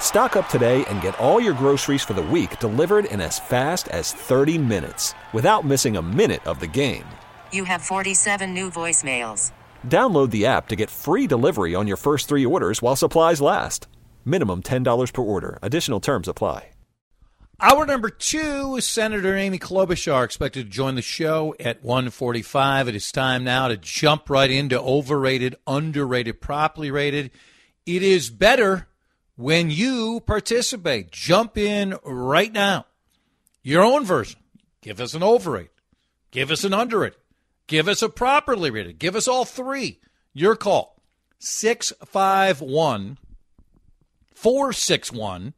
Stock up today and get all your groceries for the week delivered in as fast as 30 minutes without missing a minute of the game. You have 47 new voicemails. Download the app to get free delivery on your first three orders while supplies last. Minimum $10 per order. Additional terms apply. Hour number two is Senator Amy Klobuchar expected to join the show at 1:45. It is time now to jump right into overrated, underrated, properly rated. It is better when you participate. Jump in right now. Your own version. Give us an overrated. Give us an underrated. Give us a properly rated. Give us all three. Your call. 651 461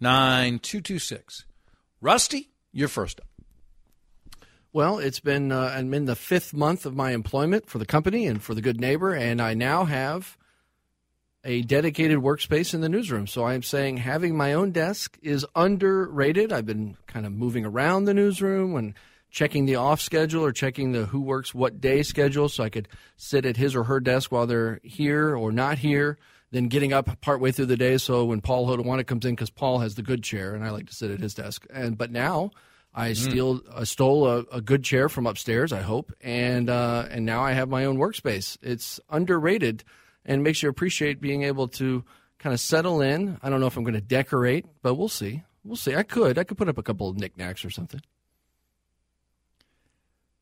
9226. Rusty, you're first up. Well, it's been uh, I'm in the fifth month of my employment for the company and for the Good Neighbor, and I now have a dedicated workspace in the newsroom. So I'm saying having my own desk is underrated. I've been kind of moving around the newsroom and checking the off schedule or checking the who works what day schedule so I could sit at his or her desk while they're here or not here. Then getting up partway through the day so when Paul Hodawana comes in because Paul has the good chair and I like to sit at his desk. And but now I steal uh, stole a, a good chair from upstairs. I hope and uh, and now I have my own workspace. It's underrated and makes you appreciate being able to kind of settle in. I don't know if I'm going to decorate, but we'll see. We'll see. I could. I could put up a couple of knickknacks or something.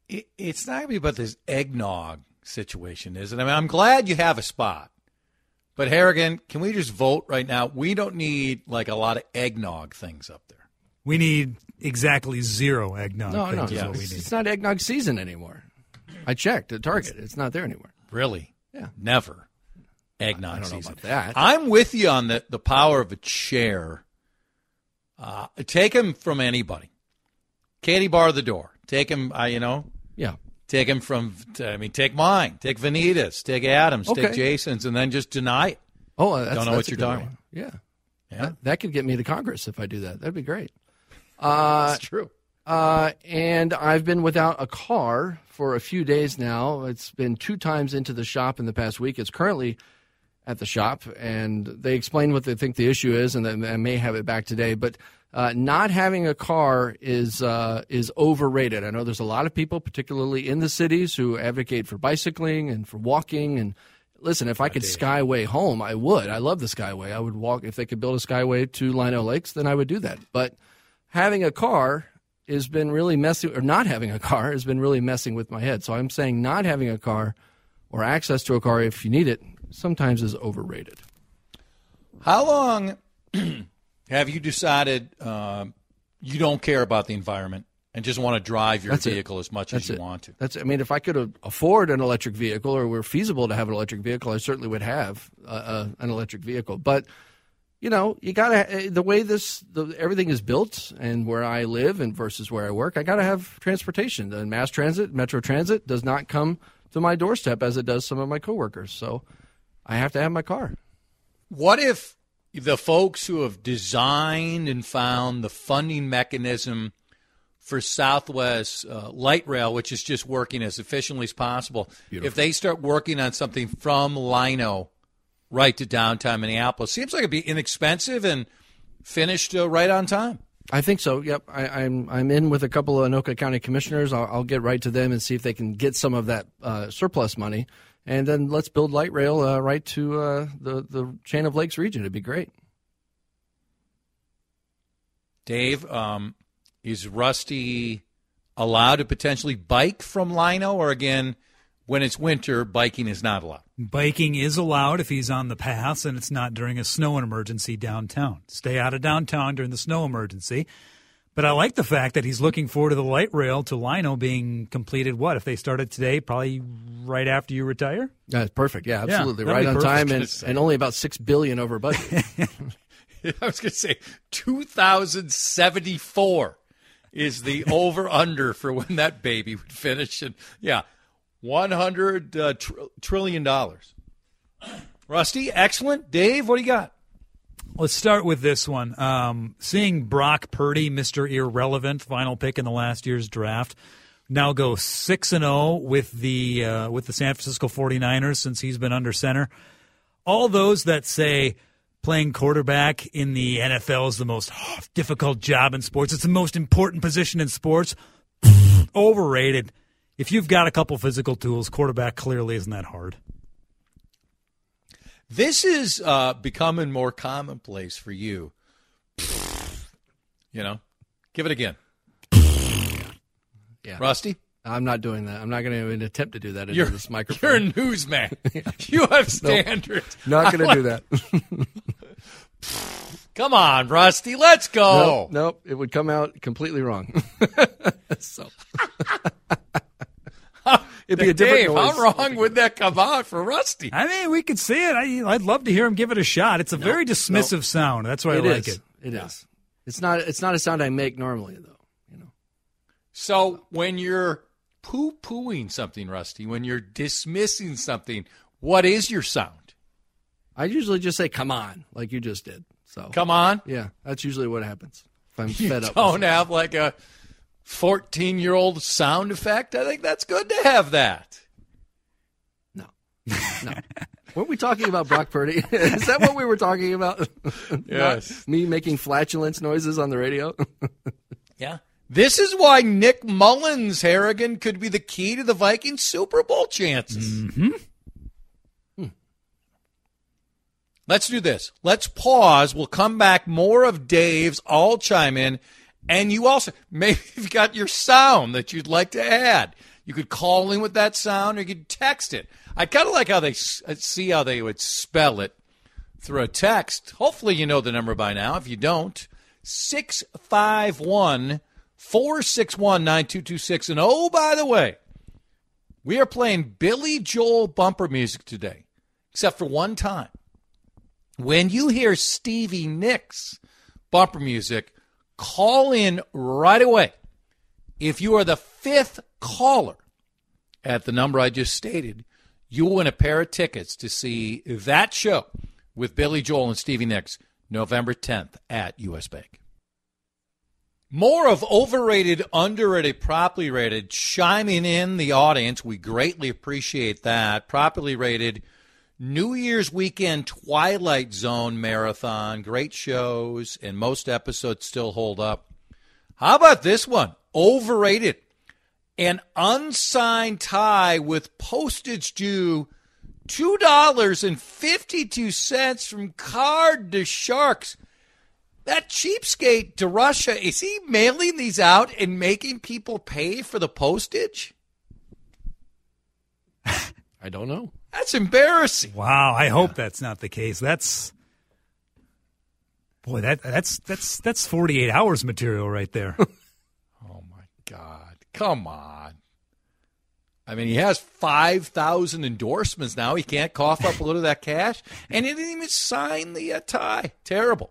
It, it's not going to be about this eggnog situation, is it? I mean, I'm glad you have a spot. But Harrigan, can we just vote right now? We don't need like a lot of eggnog things up there. We need exactly zero eggnog. No, no, things is no. what we It's, need. it's not eggnog season anymore. I checked at Target. It's not there anymore. Really? Yeah. Never. Eggnog I don't know season. about that. I'm with you on the, the power of a chair. Uh, take him from anybody. Katie bar the door. Take him, uh, you know, Yeah. take him from, I mean, take mine. Take Vineeta's. Take Adams. Take Jason's and then just deny it. Oh, uh, that's, Don't know that's what you're talking one. Yeah. Yeah. That, that could get me to Congress if I do that. That'd be great. Uh, That's true. Uh, and I've been without a car for a few days now. It's been two times into the shop in the past week. It's currently at the shop, and they explain what they think the issue is, and then I may have it back today. But uh, not having a car is uh, is overrated. I know there's a lot of people, particularly in the cities, who advocate for bicycling and for walking. And listen, if I could skyway home, I would. I love the skyway. I would walk if they could build a skyway to Lino Lakes, then I would do that. But having a car has been really messing, or not having a car has been really messing with my head. So I'm saying not having a car or access to a car if you need it sometimes is overrated. How long have you decided um, you don't care about the environment and just want to drive your That's it. vehicle as much That's as you it. want to? That's. I mean, if I could afford an electric vehicle or were feasible to have an electric vehicle, I certainly would have uh, uh, an electric vehicle. But you know, you gotta the way this the, everything is built and where I live and versus where I work, I gotta have transportation. And mass transit, metro transit, does not come to my doorstep as it does some of my coworkers. So I have to have my car. What if the folks who have designed and found the funding mechanism for Southwest uh, Light Rail, which is just working as efficiently as possible, if they start working on something from Lino right to downtown Minneapolis, seems like it'd be inexpensive and finished uh, right on time. I think so. Yep, I, I'm I'm in with a couple of Anoka County commissioners. I'll, I'll get right to them and see if they can get some of that uh, surplus money, and then let's build light rail uh, right to uh, the the chain of lakes region. It'd be great. Dave, um, is Rusty allowed to potentially bike from Lino, or again, when it's winter, biking is not allowed. Biking is allowed if he's on the paths and it's not during a snow emergency downtown. Stay out of downtown during the snow emergency. But I like the fact that he's looking forward to the light rail to Lino being completed. What if they started today? Probably right after you retire. That's perfect. Yeah, absolutely. that'd right on perfect. time and, was and only about six billion over budget. I was going to say 2074 is the over under for when that baby would finish. And yeah, 100 uh, tr- trillion dollars. Rusty, excellent. Dave, what do you got? Let's start with this one. Um, seeing Brock Purdy, Mr. Irrelevant, final pick in the last year's draft, now go 6 and 0 with the uh, with the San Francisco 49ers since he's been under center. All those that say playing quarterback in the NFL is the most difficult job in sports, it's the most important position in sports, overrated. If you've got a couple physical tools, quarterback clearly isn't that hard. This is uh, becoming more commonplace for you. You know, give it again. Yeah. Rusty, I'm not doing that. I'm not going to even attempt to do that into you're, this microphone. you're a newsman. you have standards. not going to do that. Come on, Rusty, let's go. Nope, nope. It would come out completely wrong. so it'd be a different Dave, noise. how wrong would that come out for Rusty? I mean, we could see it. I, I'd love to hear him give it a shot. It's a very dismissive sound. That's why I It like is. it. It is. It's not. It's not a sound I make normally, though. You know. So when you're poo pooing something, Rusty, when you're dismissing something, what is your sound? I usually just say "come on," like you just did. So Come on. yeah, that's usually what happens. If I'm You fed up. don't have like a 14 year old sound effect. I think that's good to have that. No, no. Weren't we talking about Brock Purdy? Is that what we were talking about? Not Yes. me making flatulence noises on the radio. Yeah. This is why Nick Mullens, Harrigan, could be the key to the Vikings Super Bowl chances. Hmm. Let's do this. Let's pause. We'll come back. More of Dave's. I'll chime in. And you also, maybe you've got your sound that you'd like to add. You could call in with that sound or you could text it. I kind of like how they uh, see how they would spell it through a text. Hopefully, you know the number by now. If you don't, 651 461 9226. And oh, by the way, we are playing Billy Joel bumper music today, except for one time. When you hear Stevie Nicks bumper music, call in right away. If you are the fifth caller at the number I just stated, you will win a pair of tickets to see that show with Billy Joel and Stevie Nicks November 10th at US Bank. More of overrated, underrated, properly rated chiming in the audience. We greatly appreciate that. Properly rated New Year's weekend Twilight Zone marathon. Great shows, and most episodes still hold up. How about this one? Overrated. An unsigned tie with postage due $2.52 from Card to Sharks. That cheapskate to Russia, is he mailing these out and making people pay for the postage? I don't know. That's embarrassing. Wow, I hope that's not the case. That's boy, that that's that's that's forty eight hours material right there. Oh my God. Come on. I mean, he has 5,000 endorsements now. He can't cough up a little of that cash. And he didn't even sign the uh, tie. Terrible.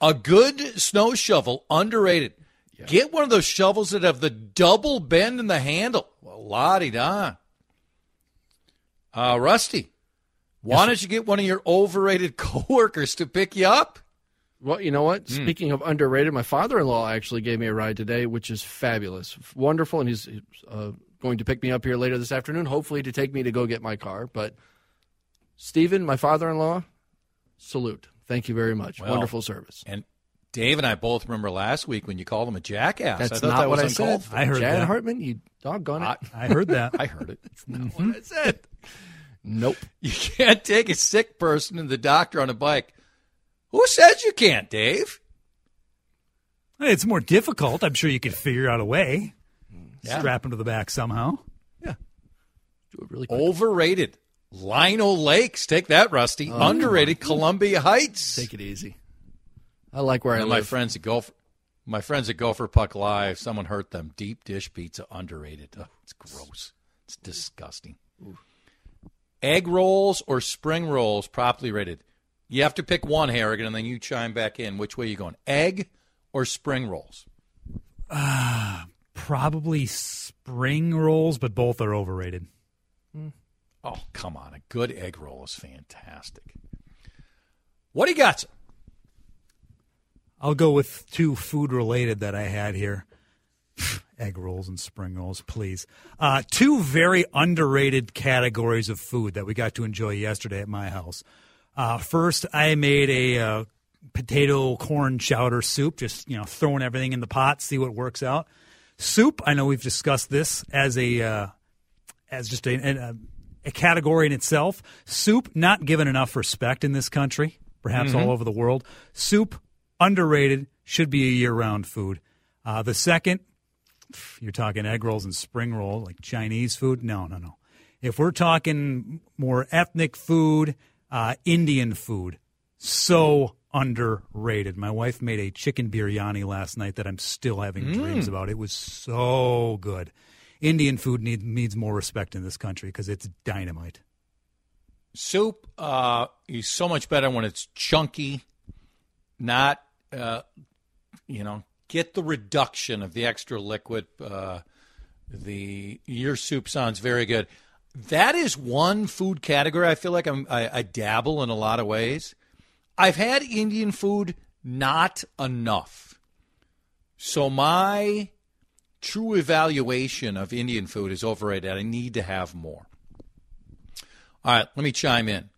A good snow shovel, underrated. Get one of those shovels that have the double bend in the handle. Well, la di da. Uh, Rusty, why don't you get one of your overrated coworkers to pick you up? Well, you know what? Hmm. Speaking of underrated, my father-in-law actually gave me a ride today, which is fabulous, wonderful, and he's uh, going to pick me up here later this afternoon, hopefully to take me to go get my car. But Stephen, my father-in-law, salute. Thank you very much. Well, Wonderful service. And Dave and I both remember last week when you called him a jackass. That's I thought not that what was I uncalled said. for. I heard Jan that. Hartman, you doggone it. I heard that. I heard it. not what I said. Nope. You can't take a sick person to the doctor on a bike. Who says you can't, Dave? It's more difficult. I'm sure you could figure out a way. Yeah. Strap him to the back somehow. Yeah. Do it really quick. Overrated. Lino Lakes. Take that, Rusty. Oh, underrated. Columbia Heights. Take it easy. I like where I And my friends at Gopher, my friends at Gopher Puck Live, someone hurt them. Deep dish pizza underrated. Oh, it's gross. It's disgusting. Egg rolls or spring rolls properly rated. You have to pick one, Harrigan, and then you chime back in. Which way are you going? Egg or spring rolls? Uh, probably spring rolls, but both are overrated. Hmm. Oh, come on. A good egg roll is fantastic. What do you got? I'll go with two food related that I had here. Egg rolls and spring rolls, please. Uh, two very underrated categories of food that we got to enjoy yesterday at my house. Uh, first, I made a uh, potato corn chowder soup, just you know, throwing everything in the pot, see what works out. Soup, I know we've discussed this as a uh, as just a, a, a category in itself. Soup not given enough respect in this country, perhaps all over the world. Soup underrated, should be a year-round food. Uh, the second, you're talking egg rolls and spring roll, like Chinese food. No, no, no. If we're talking more ethnic food, uh, Indian food, so underrated. My wife made a chicken biryani last night that I'm still having dreams about. It was so good. Indian food need, needs more respect in this country because it's dynamite. Soup uh, is so much better when it's chunky, not, uh, you know, get the reduction of the extra liquid. Uh, the your soup sounds very good. That is one food category I feel like I'm, I, I dabble in a lot of ways. I've had Indian food not enough. So my true evaluation of Indian food is overrated. I need to have more. All right, let me chime in.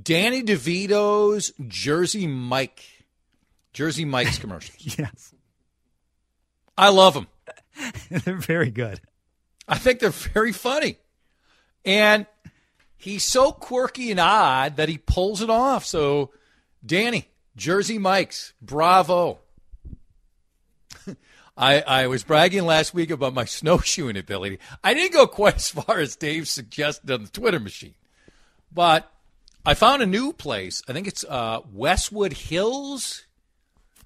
Danny DeVito's Jersey Mike, Jersey Mike's commercials. Yes, I love them. they're very good. I think they're very funny. And he's so quirky and odd that he pulls it off. So, Danny, Jersey Mike's, bravo. I, I was bragging last week about my snowshoeing ability. I didn't go quite as far as Dave suggested on the Twitter machine, but I found a new place. I think it's uh, Westwood Hills.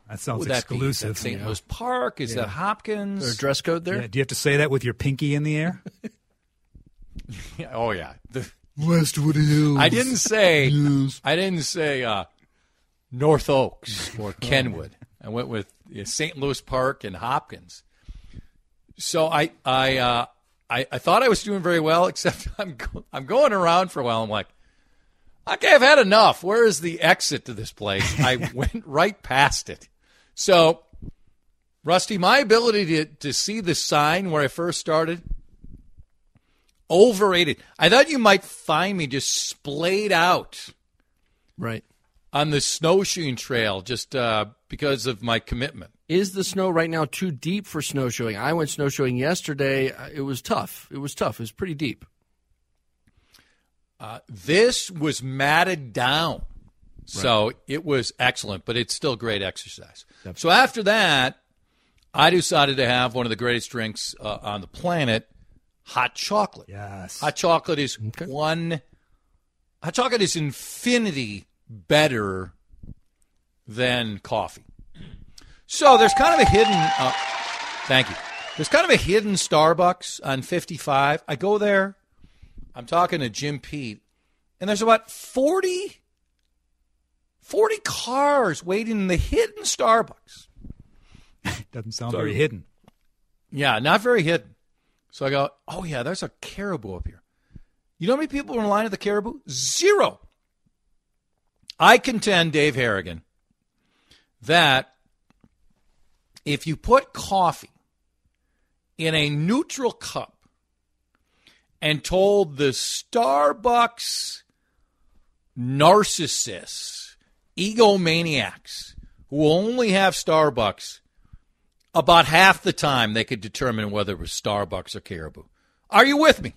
That sounds Would that be? Is exclusive. that St. Louis Park? Is that Hopkins? Is there dress code there? Yeah, do you have to say that with your pinky in the air? Yeah, oh yeah. The- Westwood Hills. I didn't say I didn't say uh, North Oaks or Kenwood. I went with St. Louis Park and Hopkins. So I I, uh, I I thought I was doing very well, except I'm go- I'm going around for a while. I'm like, okay, I've had enough. Where is the exit to this place? I went right past it. So, Rusty, my ability to to see the sign where I first started overrated. I thought you might find me just splayed out Right. on the snowshoeing trail just uh, because of my commitment. Is the snow right now too deep for snowshoeing? I went snowshoeing yesterday. It was tough. It was tough. It was pretty deep. Uh, this was matted down. So it was excellent, but it's still great exercise. So after that, I decided to have one of the greatest drinks uh, on the planet, hot chocolate. Yes. Hot chocolate is one. Hot chocolate is infinity better than coffee. So there's kind of a hidden. Uh, thank you. There's kind of a hidden Starbucks on 55. I go there. I'm talking to Jim Pete, and there's about 40, 40 cars waiting in the hidden Starbucks. Doesn't sound very hidden. Yeah, not very hidden. So I go, oh yeah, there's a caribou up here. You know how many people are in line at the caribou? Zero. I contend, Dave Harrigan, that if you put coffee in a neutral cup and told the Starbucks narcissists, egomaniacs who only have Starbucks about half the time they could determine whether it was Starbucks or Caribou. Are you with me?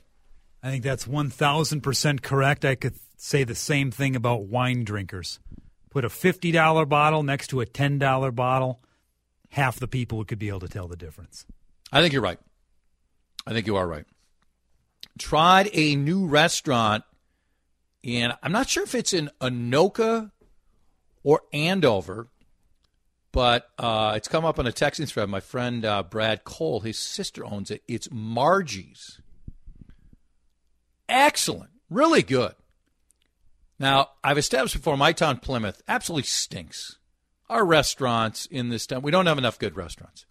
I think that's 1,000% correct. I could say the same thing about wine drinkers. Put a $50 bottle next to a $10 bottle, half the people could be able to tell the difference. I think you're right. I think you are right. tried a new restaurant and I'm not sure if it's in Anoka or Andover, but uh, it's come up on a texting thread. My friend uh, Brad Cole, his sister owns it. It's Margie's. Excellent, really good. Now I've established before my town Plymouth absolutely stinks. Our restaurants in this town, we don't have enough good restaurants.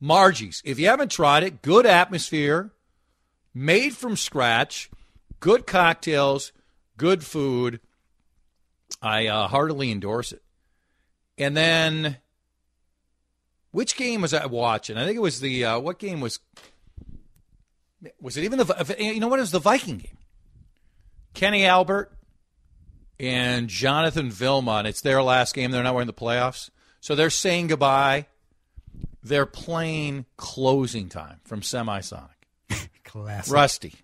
Margie's, if you haven't tried it, good atmosphere, made from scratch, good cocktails good food. I uh, heartily endorse it. And then, which game was I watching? I think it was the uh, what game was? Was it even the? You know what? It was the Viking game. Kenny Albert and Jonathan Vilma. It's their last game. They're not winning the playoffs, so they're saying goodbye. They're playing closing time from Semisonic. Classic. Rusty.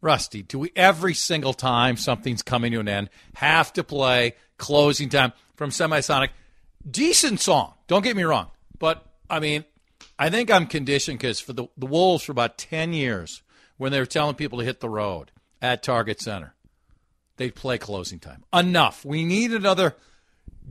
Rusty, do we every single time something's coming to an end have to play closing time from Semisonic? Decent song, don't get me wrong, but I mean, I think I'm conditioned because for the, the Wolves for about 10 years, when they were telling people to hit the road at Target Center, they'd play closing time. Enough. We need another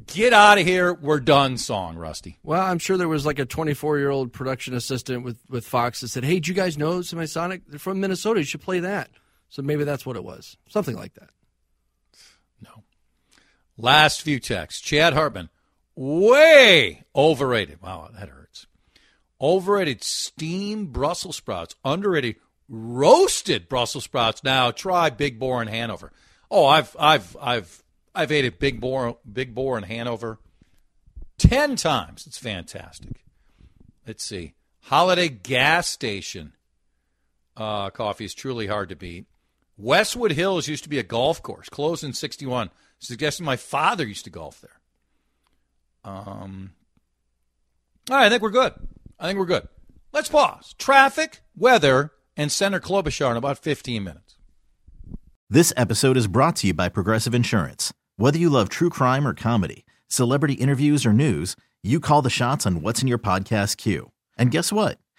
get out of here, we're done song, Rusty. Well, I'm sure there was like a 24 year old production assistant with, with Fox that said, Hey, do you guys know Semisonic? They're from Minnesota. You should play that. So maybe that's what it was. Something like that. No. Last few texts. Chad Hartman, way overrated. Wow, that hurts. Overrated steamed Brussels sprouts. Underrated roasted Brussels sprouts. Now try Big Boar in Hanover. Oh, I've I've I've I've ate at Big Boar Big Boar in Hanover ten times. It's fantastic. Let's see. Holiday gas station uh, coffee is truly hard to beat. Westwood Hills used to be a golf course, closed in 61, suggesting my father used to golf there. Um, all right, I think we're good. I think we're good. Let's pause. Traffic, weather, and Senator Klobuchar in about 15 minutes. This episode is brought to you by Progressive Insurance. Whether you love true crime or comedy, celebrity interviews or news, you call the shots on what's in your podcast queue. And guess what?